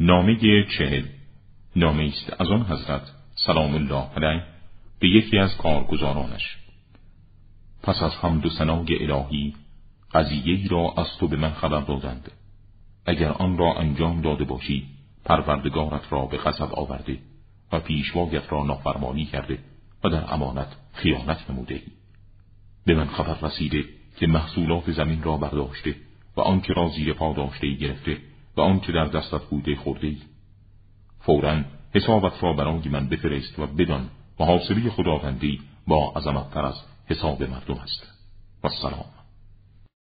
نامه چهل. نامه است از آن حضرت سلام الله علیه به یکی از کارگزارانش. پس از حمد و ثنای الهی قضیه را از تو به من خبر دادند. اگر آن را انجام داده باشی پروردگارت را به غضب آورده و پیشوایت را نافرمانی کرده و در امانت خیانت نموده. ای. به من خبر رسیده که محصولات زمین را برداشته و آنکه را زیر پا داشته گرفته و آنکه در دستت بوده خورده ای. فورا حسابت را برای من بفرست و بدان محاسبه خداوندی با عظمت تر از حساب مردم است و سلام